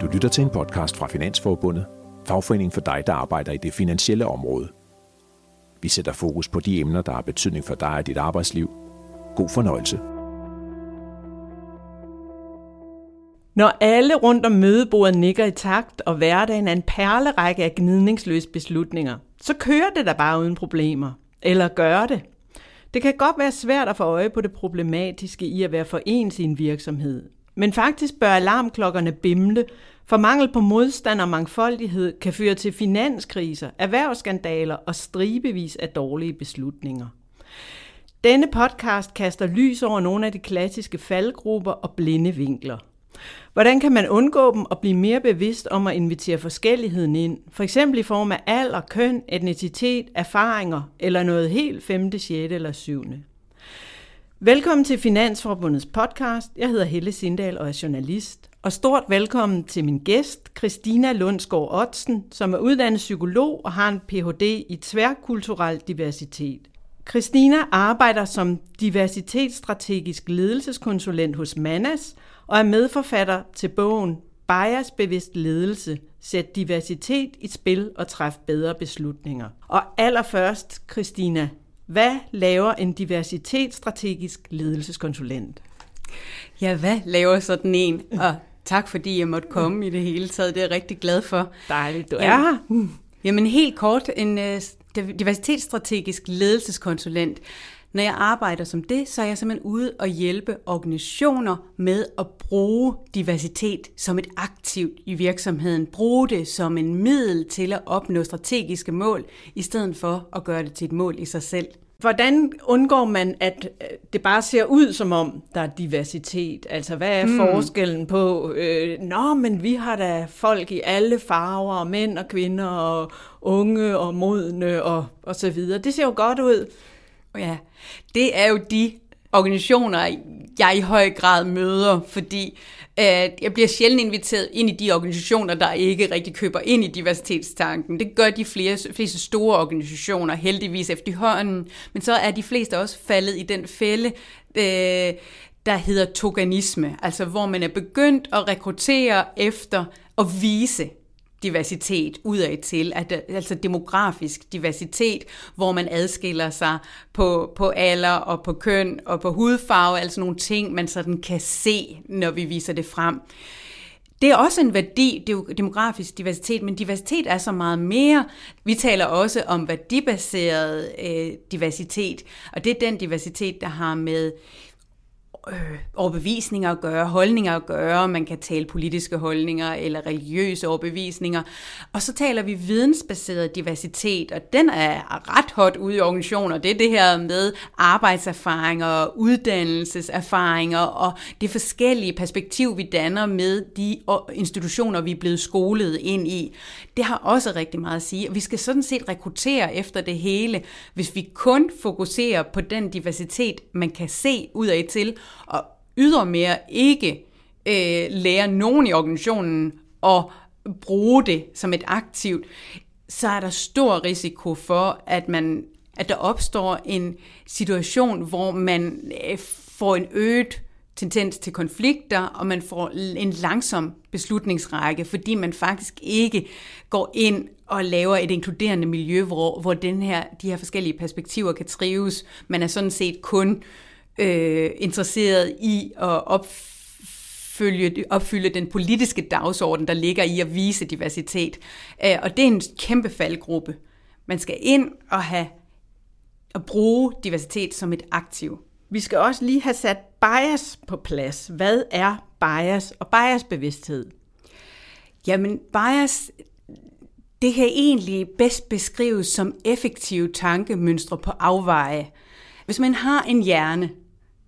Du lytter til en podcast fra Finansforbundet, fagforening for dig, der arbejder i det finansielle område. Vi sætter fokus på de emner, der har betydning for dig og dit arbejdsliv. God fornøjelse. Når alle rundt om mødebordet nikker i takt, og hverdagen er en perlerække af gnidningsløse beslutninger, så kører det da bare uden problemer. Eller gør det. Det kan godt være svært at få øje på det problematiske i at være for ens i en virksomhed. Men faktisk bør alarmklokkerne bimle, for mangel på modstand og mangfoldighed kan føre til finanskriser, erhvervsskandaler og stribevis af dårlige beslutninger. Denne podcast kaster lys over nogle af de klassiske faldgrupper og blinde vinkler. Hvordan kan man undgå dem og blive mere bevidst om at invitere forskelligheden ind, for eksempel i form af alder, køn, etnicitet, erfaringer eller noget helt femte, sjette eller syvende? Velkommen til Finansforbundets podcast. Jeg hedder Helle Sindal og er journalist. Og stort velkommen til min gæst, Christina Lundsgaard Otsen, som er uddannet psykolog og har en Ph.D. i tværkulturel diversitet. Christina arbejder som diversitetsstrategisk ledelseskonsulent hos Manas og er medforfatter til bogen Bias-bevidst ledelse. Sæt diversitet i spil og træf bedre beslutninger. Og allerførst, Christina, hvad laver en diversitetsstrategisk ledelseskonsulent? Ja, hvad laver sådan en? Og tak fordi jeg måtte komme i det hele taget. Det er jeg rigtig glad for. Dejligt, du er her. Jamen helt kort, en uh, diversitetsstrategisk ledelseskonsulent. Når jeg arbejder som det, så er jeg simpelthen ude og hjælpe organisationer med at bruge diversitet som et aktivt i virksomheden. Bruge det som en middel til at opnå strategiske mål, i stedet for at gøre det til et mål i sig selv. Hvordan undgår man, at øh, det bare ser ud som om, der er diversitet? Altså, hvad er mm. forskellen på, øh, nå, men vi har da folk i alle farver, og mænd og kvinder, og unge og modne, og, og så videre. Det ser jo godt ud. Ja, det er jo de organisationer, jeg i høj grad møder, fordi øh, jeg bliver sjældent inviteret ind i de organisationer, der ikke rigtig køber ind i diversitetstanken. Det gør de flere, fleste store organisationer heldigvis efterhånden, men så er de fleste også faldet i den fælde, øh, der hedder toganisme, altså hvor man er begyndt at rekruttere efter at vise, diversitet udad til, at, altså demografisk diversitet, hvor man adskiller sig på, på alder og på køn og på hudfarve, altså nogle ting, man sådan kan se, når vi viser det frem. Det er også en værdi, det er jo demografisk diversitet, men diversitet er så meget mere. Vi taler også om værdibaseret øh, diversitet, og det er den diversitet, der har med øh, overbevisninger at gøre, holdninger at gøre, man kan tale politiske holdninger eller religiøse overbevisninger. Og så taler vi vidensbaseret diversitet, og den er ret hot ude i organisationer. Det er det her med arbejdserfaringer, uddannelseserfaringer og det forskellige perspektiv, vi danner med de institutioner, vi er blevet skolet ind i. Det har også rigtig meget at sige, og vi skal sådan set rekruttere efter det hele, hvis vi kun fokuserer på den diversitet, man kan se ud af til, og ydermere ikke øh, lære nogen i organisationen at bruge det som et aktivt, så er der stor risiko for, at man at der opstår en situation, hvor man øh, får en øget tendens til konflikter, og man får en langsom beslutningsrække, fordi man faktisk ikke går ind og laver et inkluderende miljø, hvor, hvor den her, de her forskellige perspektiver kan trives. Man er sådan set kun øh, interesseret i at opfølge, opfylde den politiske dagsorden, der ligger i at vise diversitet. Øh, og det er en kæmpe faldgruppe. Man skal ind og have at bruge diversitet som et aktiv. Vi skal også lige have sat bias på plads. Hvad er bias og biasbevidsthed? Jamen, bias, det kan egentlig bedst beskrives som effektive tankemønstre på afveje. Hvis man har en hjerne,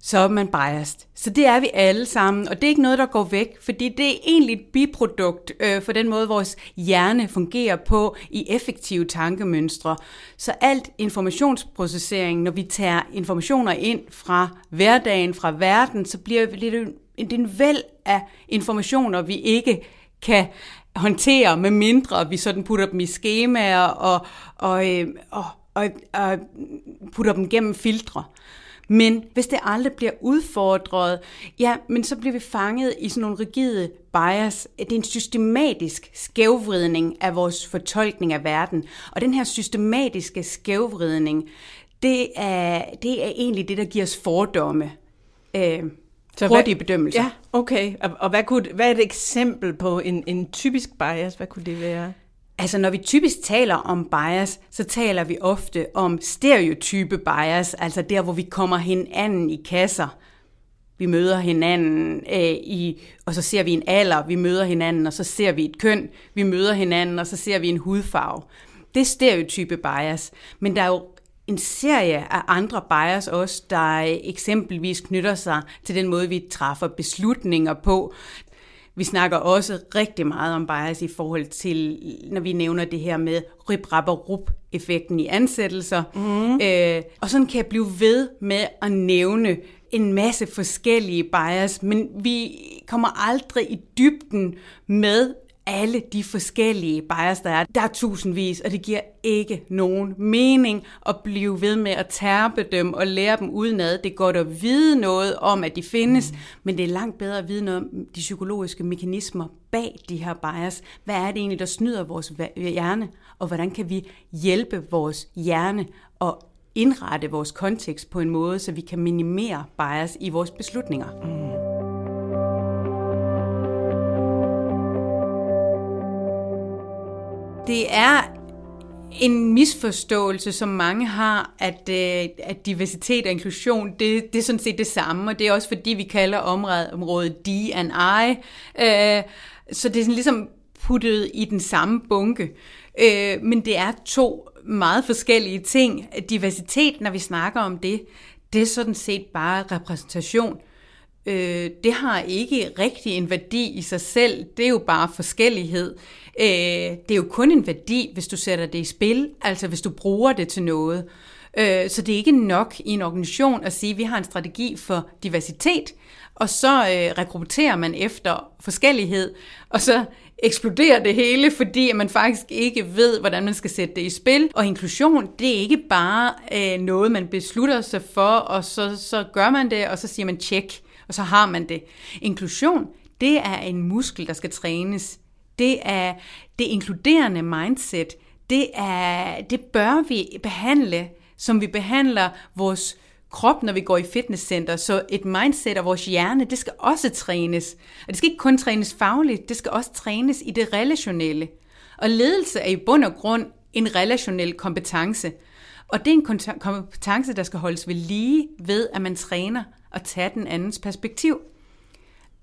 så er man biased. Så det er vi alle sammen, og det er ikke noget, der går væk, fordi det er egentlig et biprodukt øh, for den måde, vores hjerne fungerer på i effektive tankemønstre. Så alt informationsprocessering, når vi tager informationer ind fra hverdagen, fra verden, så bliver det en væld af informationer, vi ikke kan håndtere, med mindre vi sådan putter dem i skemaer og, og, øh, og, og, og putter dem gennem filtre. Men hvis det aldrig bliver udfordret, ja, men så bliver vi fanget i sådan nogle rigide bias. Det er en systematisk skævvridning af vores fortolkning af verden. Og den her systematiske skævvridning, det er, det er egentlig det, der giver os fordomme. Øh, så hurtige hvad, bedømmelser. Ja, okay. Og, og hvad, kunne, hvad er et eksempel på en, en typisk bias? Hvad kunne det være? Altså, når vi typisk taler om bias, så taler vi ofte om stereotype bias, altså der, hvor vi kommer hinanden i kasser. Vi møder hinanden øh, i, og så ser vi en alder, vi møder hinanden, og så ser vi et køn, vi møder hinanden, og så ser vi en hudfarve. Det er stereotype bias, men der er jo en serie af andre bias også, der eksempelvis knytter sig til den måde, vi træffer beslutninger på. Vi snakker også rigtig meget om bias i forhold til, når vi nævner det her med rip rap rup effekten i ansættelser. Mm. Øh, og sådan kan jeg blive ved med at nævne en masse forskellige bias, men vi kommer aldrig i dybden med alle de forskellige bias, der er. Der er tusindvis, og det giver ikke nogen mening at blive ved med at tærpe dem og lære dem udenad. Det er godt at vide noget om, at de findes, mm. men det er langt bedre at vide noget om de psykologiske mekanismer bag de her bias. Hvad er det egentlig, der snyder vores hjerne, og hvordan kan vi hjælpe vores hjerne og indrette vores kontekst på en måde, så vi kan minimere bias i vores beslutninger. Mm. Det er en misforståelse, som mange har, at, øh, at diversitet og inklusion, det, det er sådan set det samme, og det er også fordi, vi kalder området D and I. Øh, så det er sådan ligesom puttet i den samme bunke. Øh, men det er to meget forskellige ting. Diversitet, når vi snakker om det, det er sådan set bare repræsentation. Øh, det har ikke rigtig en værdi i sig selv. Det er jo bare forskellighed. Øh, det er jo kun en værdi, hvis du sætter det i spil, altså hvis du bruger det til noget. Øh, så det er ikke nok i en organisation at sige, at vi har en strategi for diversitet, og så øh, rekrutterer man efter forskellighed, og så eksploderer det hele, fordi man faktisk ikke ved, hvordan man skal sætte det i spil. Og inklusion, det er ikke bare øh, noget, man beslutter sig for, og så, så gør man det, og så siger man tjek og så har man det. Inklusion, det er en muskel, der skal trænes. Det er det inkluderende mindset. Det, er, det bør vi behandle, som vi behandler vores krop, når vi går i fitnesscenter. Så et mindset og vores hjerne, det skal også trænes. Og det skal ikke kun trænes fagligt, det skal også trænes i det relationelle. Og ledelse er i bund og grund en relationel kompetence. Og det er en kompetence, der skal holdes ved lige ved, at man træner at tage den andens perspektiv.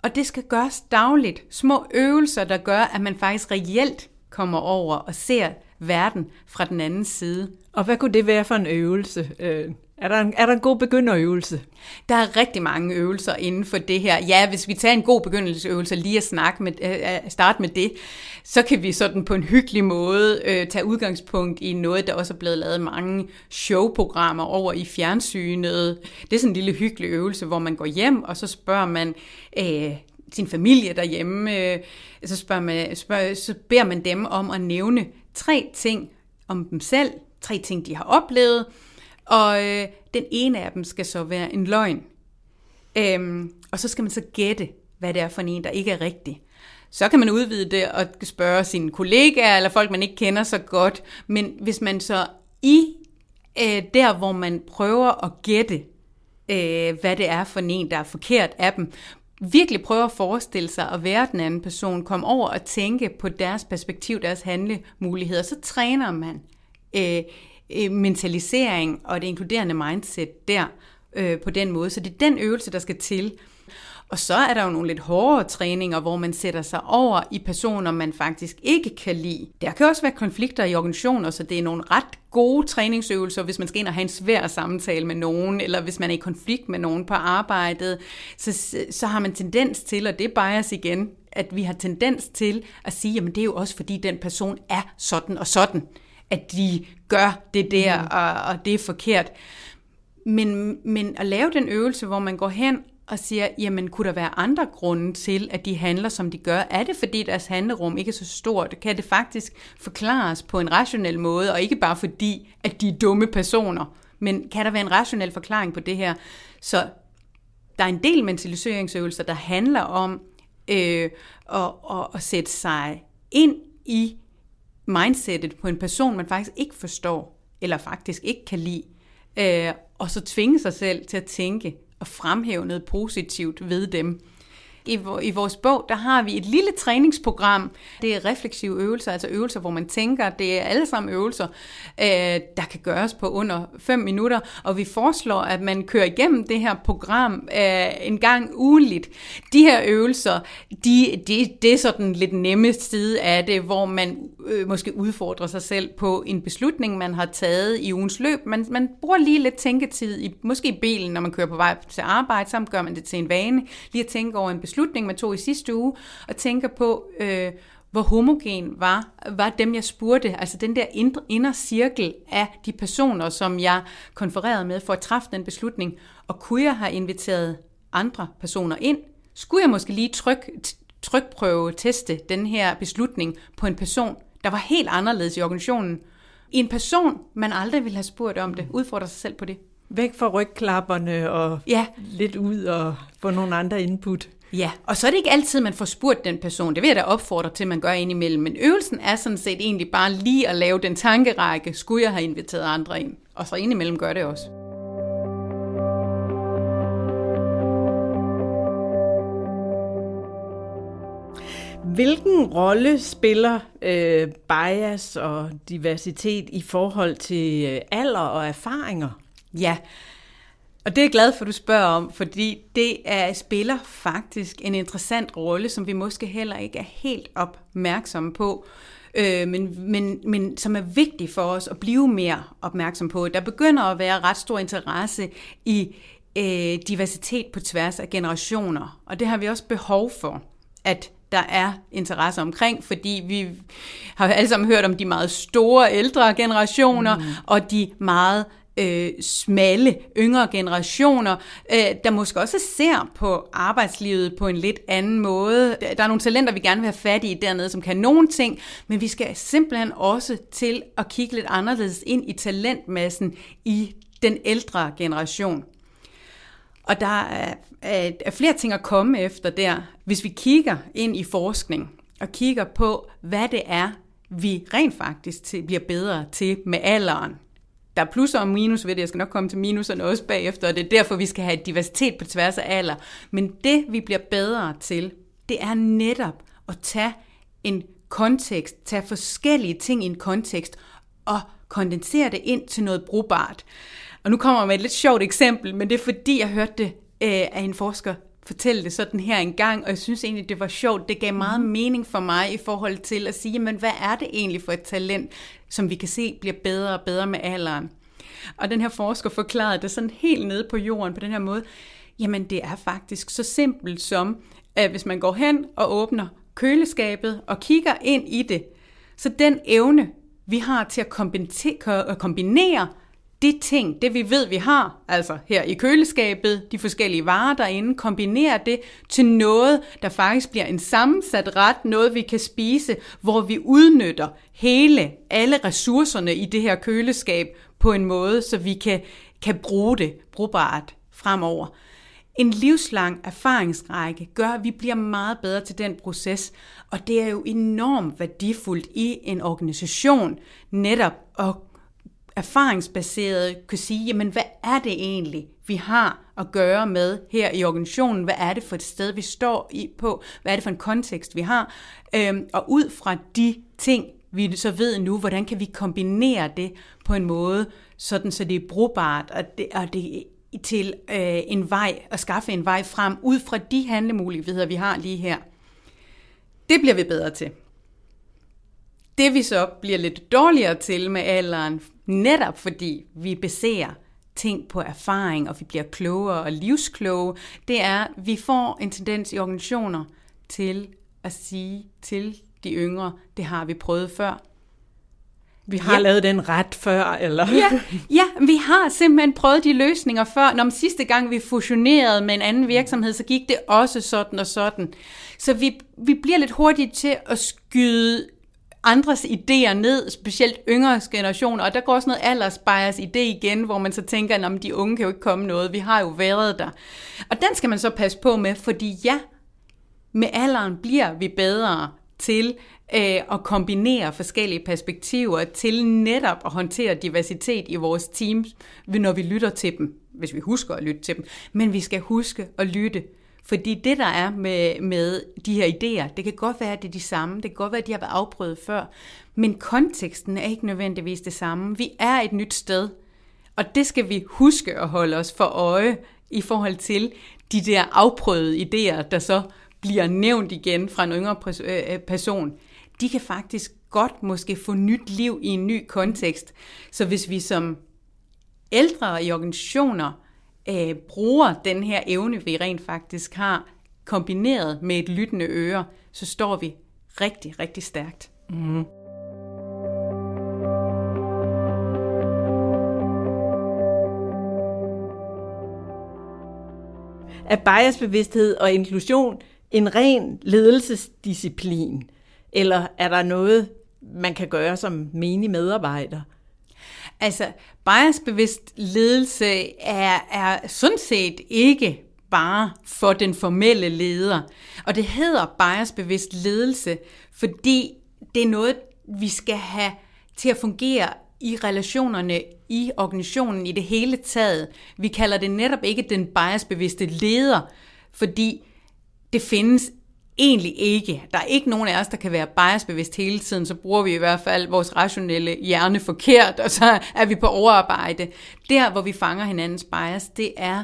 Og det skal gøres dagligt. Små øvelser, der gør, at man faktisk reelt kommer over og ser verden fra den anden side. Og hvad kunne det være for en øvelse? Øh, er der en, er der en god begynderøvelse? Der er rigtig mange øvelser inden for det her. Ja, hvis vi tager en god begyndelsesøvelse lige at snakke med, øh, øh, starte med det, så kan vi sådan på en hyggelig måde øh, tage udgangspunkt i noget, der også er blevet lavet mange showprogrammer over i fjernsynet. Det er sådan en lille hyggelig øvelse, hvor man går hjem, og så spørger man øh, sin familie derhjemme, øh, så, spørger man, spørger, så beder man dem om at nævne tre ting om dem selv, tre ting, de har oplevet, og øh, den ene af dem skal så være en løgn. Øhm, og så skal man så gætte, hvad det er for en, der ikke er rigtig. Så kan man udvide det og spørge sine kollegaer eller folk, man ikke kender så godt. Men hvis man så i øh, der, hvor man prøver at gætte, øh, hvad det er for en, der er forkert af dem, virkelig prøver at forestille sig at være den anden person, komme over og tænke på deres perspektiv, deres handlemuligheder, så træner man øh, øh, mentalisering og det inkluderende mindset der øh, på den måde. Så det er den øvelse, der skal til. Og så er der jo nogle lidt hårdere træninger, hvor man sætter sig over i personer, man faktisk ikke kan lide. Der kan også være konflikter i organisationer, så det er nogle ret gode træningsøvelser, hvis man skal ind og have en svær samtale med nogen, eller hvis man er i konflikt med nogen på arbejdet, så, så har man tendens til, og det er bias igen, at vi har tendens til at sige, jamen det er jo også fordi den person er sådan og sådan at de gør det der, mm. og, og det er forkert. Men, men at lave den øvelse, hvor man går hen og siger, jamen kunne der være andre grunde til, at de handler, som de gør? Er det, fordi deres handlerum ikke er så stort? Kan det faktisk forklares på en rationel måde, og ikke bare fordi, at de er dumme personer, men kan der være en rationel forklaring på det her? Så der er en del mentaliseringsøvelser, der handler om øh, at, at, at sætte sig ind i mindsetet på en person, man faktisk ikke forstår, eller faktisk ikke kan lide, øh, og så tvinge sig selv til at tænke og fremhæve noget positivt ved dem i, i vores bog, der har vi et lille træningsprogram. Det er refleksive øvelser, altså øvelser, hvor man tænker, det er alle sammen øvelser, øh, der kan gøres på under 5 minutter, og vi foreslår, at man kører igennem det her program øh, en gang ugenligt. De her øvelser, de, de, det er sådan lidt nemme side af det, hvor man øh, måske udfordrer sig selv på en beslutning, man har taget i ugens løb. Man, man bruger lige lidt tænketid, i, måske i bilen, når man kører på vej til arbejde, så gør man det til en vane, lige at tænke over en beslutning, beslutning, man tog i sidste uge, og tænker på, øh, hvor homogen var, var dem, jeg spurgte, altså den der indre, indre cirkel af de personer, som jeg konfererede med for at træffe den beslutning, og kunne jeg have inviteret andre personer ind? Skulle jeg måske lige tryk, trykprøve, teste den her beslutning på en person, der var helt anderledes i organisationen? I en person, man aldrig ville have spurgt om det. Udfordre sig selv på det. Væk fra rygklapperne og ja. lidt ud og få nogle andre input. Ja, og så er det ikke altid, man får spurgt den person. Det vil jeg da opfordre til, at man gør indimellem. Men øvelsen er sådan set egentlig bare lige at lave den tankerække. Skulle jeg have inviteret andre ind? Og så indimellem gør det også. Hvilken rolle spiller øh, bias og diversitet i forhold til øh, alder og erfaringer? Ja, og det er jeg glad for, at du spørger om, fordi det er, spiller faktisk en interessant rolle, som vi måske heller ikke er helt opmærksomme på, øh, men, men, men som er vigtig for os at blive mere opmærksom på. Der begynder at være ret stor interesse i øh, diversitet på tværs af generationer, og det har vi også behov for, at der er interesse omkring, fordi vi har alle sammen hørt om de meget store ældre generationer, mm. og de meget øh, smalle yngre generationer, øh, der måske også ser på arbejdslivet på en lidt anden måde. Der er nogle talenter, vi gerne vil have fat i dernede, som kan nogle ting, men vi skal simpelthen også til at kigge lidt anderledes ind i talentmassen i den ældre generation. Og der er, er, er flere ting at komme efter der. Hvis vi kigger ind i forskning og kigger på, hvad det er, vi rent faktisk til, bliver bedre til med alderen, der er plusser og minus ved det. Jeg skal nok komme til minuserne også bagefter, og det er derfor, vi skal have diversitet på tværs af alder. Men det, vi bliver bedre til, det er netop at tage en kontekst, tage forskellige ting i en kontekst, og kondensere det ind til noget brugbart. Og nu kommer jeg med et lidt sjovt eksempel, men det er fordi, jeg hørte det øh, af en forsker fortælle det sådan her en gang, og jeg synes egentlig, det var sjovt. Det gav meget mhm. mening for mig i forhold til at sige, men hvad er det egentlig for et talent, som vi kan se bliver bedre og bedre med alderen? Og den her forsker forklarede det sådan helt nede på jorden på den her måde. Jamen, det er faktisk så simpelt som, at hvis man går hen og åbner køleskabet og kigger ind i det, så den evne, vi har til at kombinere de ting, det vi ved, vi har, altså her i køleskabet, de forskellige varer derinde, kombinere det til noget, der faktisk bliver en sammensat ret, noget vi kan spise, hvor vi udnytter hele, alle ressourcerne i det her køleskab på en måde, så vi kan, kan bruge det brugbart fremover. En livslang erfaringsrække gør, at vi bliver meget bedre til den proces, og det er jo enormt værdifuldt i en organisation netop at erfaringsbaseret kan sige, jamen hvad er det egentlig, vi har at gøre med her i organisationen? Hvad er det for et sted, vi står i på? Hvad er det for en kontekst, vi har? Øhm, og ud fra de ting, vi så ved nu, hvordan kan vi kombinere det på en måde, sådan så det er brugbart, og det, og det til øh, en vej, at skaffe en vej frem, ud fra de handlemuligheder, vi har lige her. Det bliver vi bedre til. Det vi så bliver lidt dårligere til med alderen, netop fordi vi beser ting på erfaring, og vi bliver klogere og livskloge, det er, at vi får en tendens i organisationer til at sige til de yngre, det har vi prøvet før. Vi har ja. lavet den ret før, eller? ja, ja, vi har simpelthen prøvet de løsninger før. Når sidste gang vi fusionerede med en anden virksomhed, så gik det også sådan og sådan. Så vi, vi bliver lidt hurtigt til at skyde andres idéer ned, specielt yngre generationer, og der går sådan noget aldersbias i det igen, hvor man så tænker, at de unge kan jo ikke komme noget, vi har jo været der. Og den skal man så passe på med, fordi ja, med alderen bliver vi bedre til øh, at kombinere forskellige perspektiver, til netop at håndtere diversitet i vores teams, når vi lytter til dem, hvis vi husker at lytte til dem. Men vi skal huske at lytte fordi det, der er med, med de her idéer, det kan godt være, at det er de samme, det kan godt være, at de har været afprøvet før, men konteksten er ikke nødvendigvis det samme. Vi er et nyt sted, og det skal vi huske at holde os for øje i forhold til de der afprøvede idéer, der så bliver nævnt igen fra en yngre øh, øh, person. De kan faktisk godt måske få nyt liv i en ny kontekst. Så hvis vi som ældre i organisationer øh, bruger den her evne, vi rent faktisk har, kombineret med et lyttende øre, så står vi rigtig, rigtig stærkt. Mm. Er biasbevidsthed og inklusion en ren ledelsesdisciplin, eller er der noget, man kan gøre som menig medarbejder? Altså, biasbevidst ledelse er, er sådan set ikke bare for den formelle leder. Og det hedder biasbevidst ledelse, fordi det er noget, vi skal have til at fungere i relationerne i organisationen i det hele taget. Vi kalder det netop ikke den biasbevidste leder, fordi det findes egentlig ikke. Der er ikke nogen af os, der kan være biasbevidst hele tiden, så bruger vi i hvert fald vores rationelle hjerne forkert, og så er vi på overarbejde. Der, hvor vi fanger hinandens bias, det er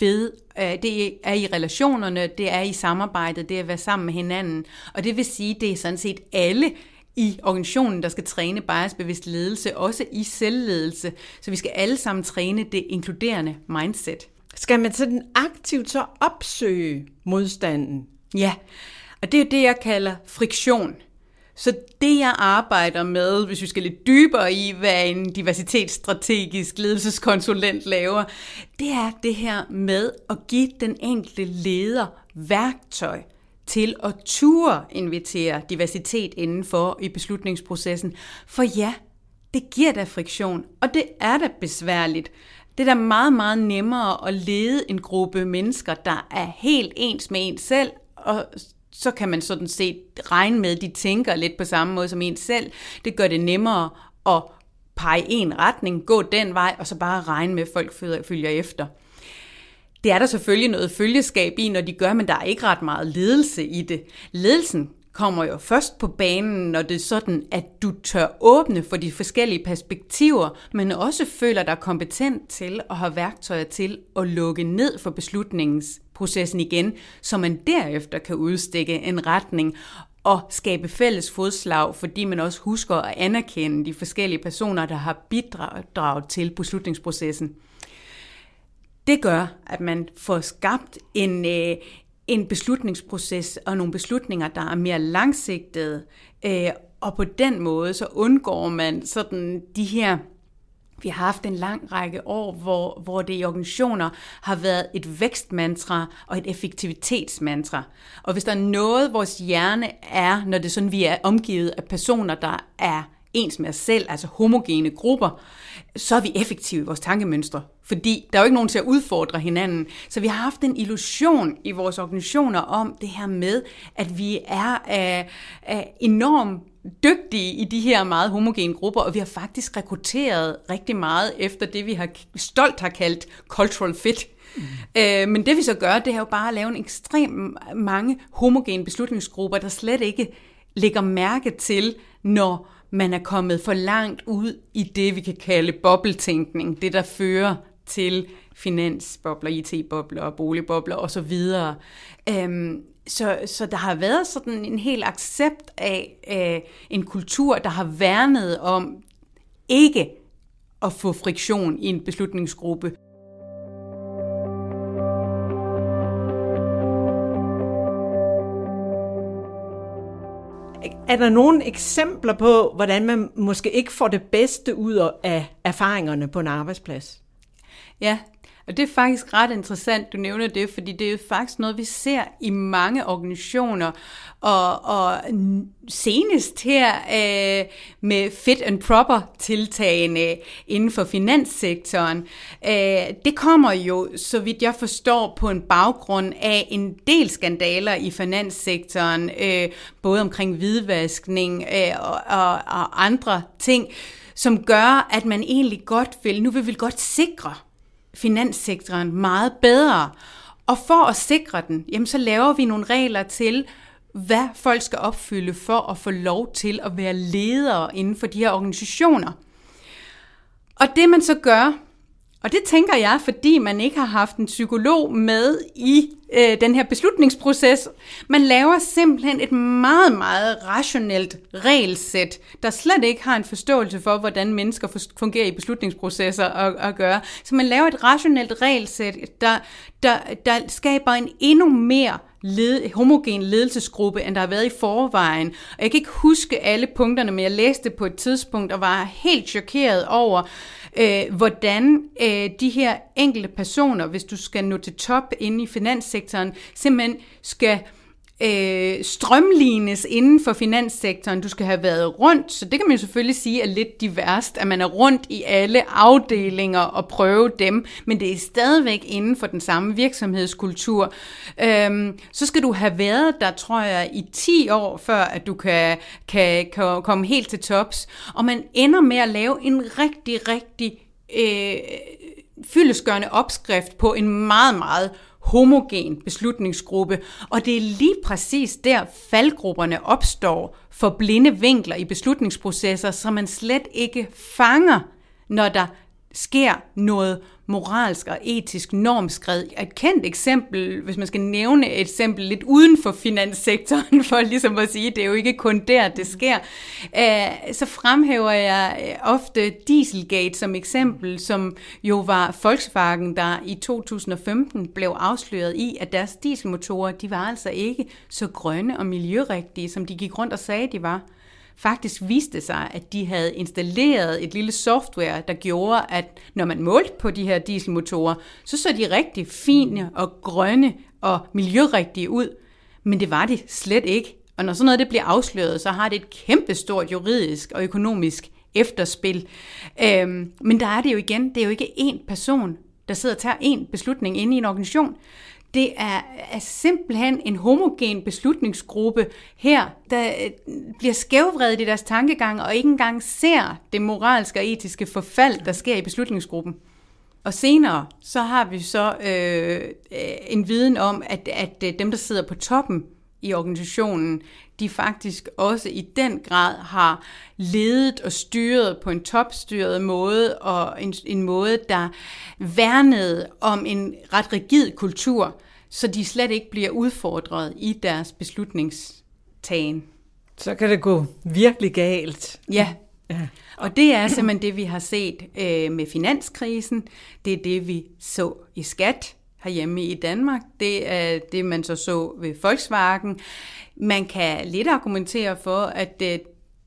ved, øh, det er i relationerne, det er i samarbejdet, det er at være sammen med hinanden. Og det vil sige, det er sådan set alle i organisationen, der skal træne biasbevidst ledelse, også i selvledelse. Så vi skal alle sammen træne det inkluderende mindset. Skal man sådan aktivt så opsøge modstanden? Ja, og det er det, jeg kalder friktion. Så det, jeg arbejder med, hvis vi skal lidt dybere i, hvad en diversitetsstrategisk ledelseskonsulent laver, det er det her med at give den enkelte leder værktøj til at ture invitere diversitet indenfor i beslutningsprocessen. For ja, det giver da friktion, og det er da besværligt. Det er da meget, meget nemmere at lede en gruppe mennesker, der er helt ens med en selv, og så kan man sådan set regne med, at de tænker lidt på samme måde som en selv. Det gør det nemmere at pege en retning, gå den vej, og så bare regne med, at folk følger efter. Det er der selvfølgelig noget følgeskab i, når de gør, men der er ikke ret meget ledelse i det. Ledelsen kommer jo først på banen, når det er sådan, at du tør åbne for de forskellige perspektiver, men også føler dig kompetent til at have værktøjer til at lukke ned for processen igen, så man derefter kan udstikke en retning og skabe fælles fodslag, fordi man også husker at anerkende de forskellige personer, der har bidraget til beslutningsprocessen. Det gør, at man får skabt en, øh, en beslutningsproces og nogle beslutninger, der er mere langsigtede, øh, og på den måde så undgår man sådan de her vi har haft en lang række år, hvor, hvor det i organisationer har været et vækstmantra og et effektivitetsmantra. Og hvis der er noget, vores hjerne er, når det er sådan, vi er omgivet af personer, der er ens med os selv, altså homogene grupper, så er vi effektive i vores tankemønstre. Fordi der er jo ikke nogen til at udfordre hinanden. Så vi har haft en illusion i vores organisationer om det her med, at vi er uh, uh, enormt dygtige i de her meget homogene grupper, og vi har faktisk rekrutteret rigtig meget efter det, vi har stolt har kaldt cultural fit. Mm. Uh, men det vi så gør, det er jo bare at lave en ekstrem mange homogene beslutningsgrupper, der slet ikke lægger mærke til, når man er kommet for langt ud i det, vi kan kalde bobletænkning, det der fører til finansbobler, IT-bobler, boligbobler osv. Øhm, så, så der har været sådan en helt accept af øh, en kultur, der har værnet om ikke at få friktion i en beslutningsgruppe. Er der nogle eksempler på, hvordan man måske ikke får det bedste ud af erfaringerne på en arbejdsplads? Ja, og det er faktisk ret interessant, du nævner det, fordi det er faktisk noget, vi ser i mange organisationer, og, og senest her øh, med fit and proper tiltagene inden for finanssektoren, øh, det kommer jo, så vidt jeg forstår, på en baggrund af en del skandaler i finanssektoren, øh, både omkring hvidvaskning øh, og, og, og andre ting, som gør, at man egentlig godt vil, nu vil vi godt sikre finanssektoren meget bedre. Og for at sikre den, jamen så laver vi nogle regler til, hvad folk skal opfylde for at få lov til at være ledere inden for de her organisationer. Og det man så gør, og det tænker jeg, fordi man ikke har haft en psykolog med i øh, den her beslutningsproces. Man laver simpelthen et meget, meget rationelt regelsæt, der slet ikke har en forståelse for, hvordan mennesker fungerer i beslutningsprocesser og, og gøre. Så man laver et rationelt regelsæt, der, der, der skaber en endnu mere led, homogen ledelsesgruppe, end der har været i forvejen. Og jeg kan ikke huske alle punkterne, men jeg læste på et tidspunkt og var helt chokeret over, øh, hvordan øh, de her enkelte personer, hvis du skal nå til top inde i finanssektoren, simpelthen skal øh, Øh, strømlignes inden for finanssektoren. Du skal have været rundt, så det kan man jo selvfølgelig sige er lidt diverst, at man er rundt i alle afdelinger og prøve dem, men det er stadigvæk inden for den samme virksomhedskultur. Øhm, så skal du have været der, tror jeg, i 10 år, før at du kan, kan, kan komme helt til tops. Og man ender med at lave en rigtig, rigtig øh, fyldesgørende opskrift på en meget, meget homogen beslutningsgruppe, og det er lige præcis der faldgrupperne opstår for blinde vinkler i beslutningsprocesser, som man slet ikke fanger, når der sker noget moralsk og etisk normskred. Et kendt eksempel, hvis man skal nævne et eksempel lidt uden for finanssektoren, for ligesom at sige, det er jo ikke kun der, det sker, øh, så fremhæver jeg øh, ofte Dieselgate som eksempel, som jo var Volkswagen, der i 2015 blev afsløret i, at deres dieselmotorer, de var altså ikke så grønne og miljørigtige, som de gik rundt og sagde, de var. Faktisk viste sig, at de havde installeret et lille software, der gjorde, at når man målte på de her dieselmotorer, så så de rigtig fine og grønne og miljørigtige ud. Men det var de slet ikke. Og når sådan noget det bliver afsløret, så har det et kæmpestort juridisk og økonomisk efterspil. Øhm, men der er det jo igen, det er jo ikke én person, der sidder og tager én beslutning inde i en organisation. Det er, er simpelthen en homogen beslutningsgruppe her, der øh, bliver skævvredet i deres tankegang og ikke engang ser det moralske og etiske forfald, der sker i beslutningsgruppen. Og senere så har vi så øh, øh en viden om, at, at øh, dem, der sidder på toppen i organisationen, de faktisk også i den grad har ledet og styret på en topstyret måde, og en, en måde, der værnede om en ret rigid kultur, så de slet ikke bliver udfordret i deres beslutningstagen. Så kan det gå virkelig galt. Ja. ja. Og det er simpelthen det, vi har set øh, med finanskrisen. Det er det, vi så i skat herhjemme i Danmark. Det er det, man så så ved Volkswagen. Man kan lidt argumentere for, at øh,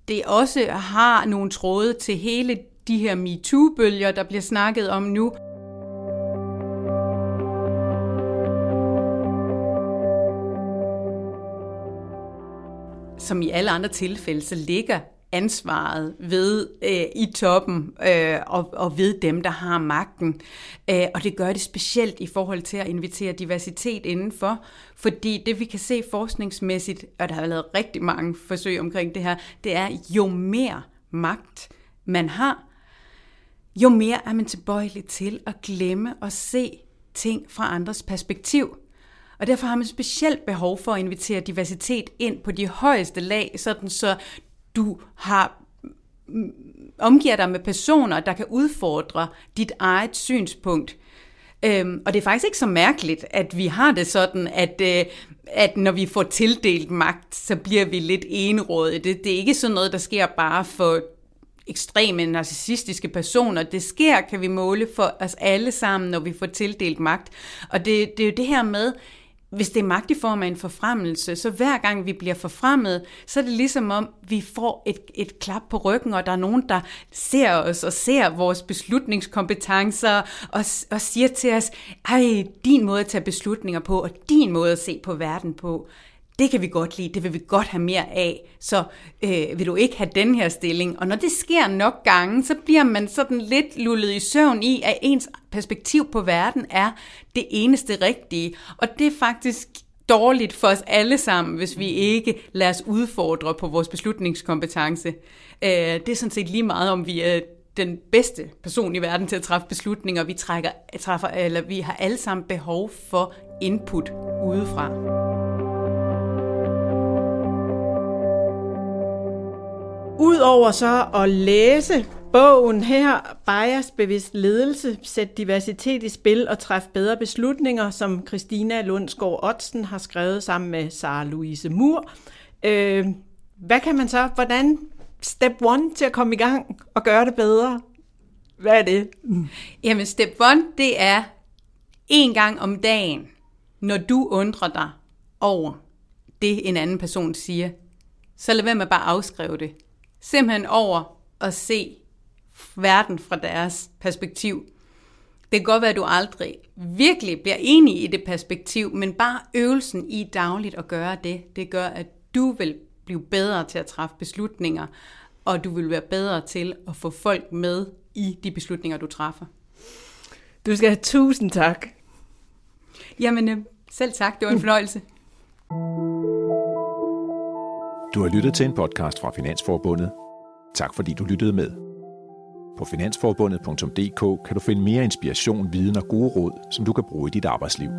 det også har nogle tråde til hele de her MeToo-bølger, der bliver snakket om nu. Som i alle andre tilfælde, så ligger ansvaret ved øh, i toppen øh, og, og ved dem, der har magten. Øh, og det gør det specielt i forhold til at invitere diversitet indenfor, fordi det vi kan se forskningsmæssigt, og der har været rigtig mange forsøg omkring det her, det er jo mere magt man har, jo mere er man tilbøjelig til at glemme og se ting fra andres perspektiv. Og derfor har man specielt behov for at invitere diversitet ind på de højeste lag, sådan så du har mm, omgiver dig med personer, der kan udfordre dit eget synspunkt. Øhm, og det er faktisk ikke så mærkeligt, at vi har det sådan, at, øh, at når vi får tildelt magt, så bliver vi lidt enrådige. Det, det er ikke sådan noget, der sker bare for ekstreme narcissistiske personer. Det sker, kan vi måle for os alle sammen, når vi får tildelt magt. Og det, det er jo det her med, hvis det er magt i form af en forfremmelse, så hver gang vi bliver forfremmet, så er det ligesom om, vi får et, et klap på ryggen, og der er nogen, der ser os og ser vores beslutningskompetencer og, og siger til os, ej, din måde at tage beslutninger på, og din måde at se på verden på, det kan vi godt lide, det vil vi godt have mere af, så øh, vil du ikke have den her stilling. Og når det sker nok gange, så bliver man sådan lidt lullet i søvn i, at ens perspektiv på verden er det eneste rigtige. Og det er faktisk dårligt for os alle sammen, hvis vi ikke lader os udfordre på vores beslutningskompetence. Øh, det er sådan set lige meget, om vi er den bedste person i verden til at træffe beslutninger. Vi, trækker, træffer, eller vi har alle sammen behov for input udefra. Udover så at læse bogen her, Bias-bevidst ledelse, sæt diversitet i spil og træf bedre beslutninger, som Christina Lundsgaard Otsen har skrevet sammen med Sara Louise Mur. Øh, hvad kan man så, hvordan step one til at komme i gang og gøre det bedre? Hvad er det? Jamen step one, det er en gang om dagen, når du undrer dig over det, en anden person siger, så lad være med bare at afskrive det simpelthen over at se verden fra deres perspektiv. Det kan godt være, at du aldrig virkelig bliver enig i det perspektiv, men bare øvelsen i dagligt at gøre det, det gør, at du vil blive bedre til at træffe beslutninger, og du vil være bedre til at få folk med i de beslutninger, du træffer. Du skal have tusind tak. Jamen, øh, selv tak. Det var en fornøjelse. Du har lyttet til en podcast fra Finansforbundet. Tak fordi du lyttede med. På finansforbundet.dk kan du finde mere inspiration, viden og gode råd, som du kan bruge i dit arbejdsliv.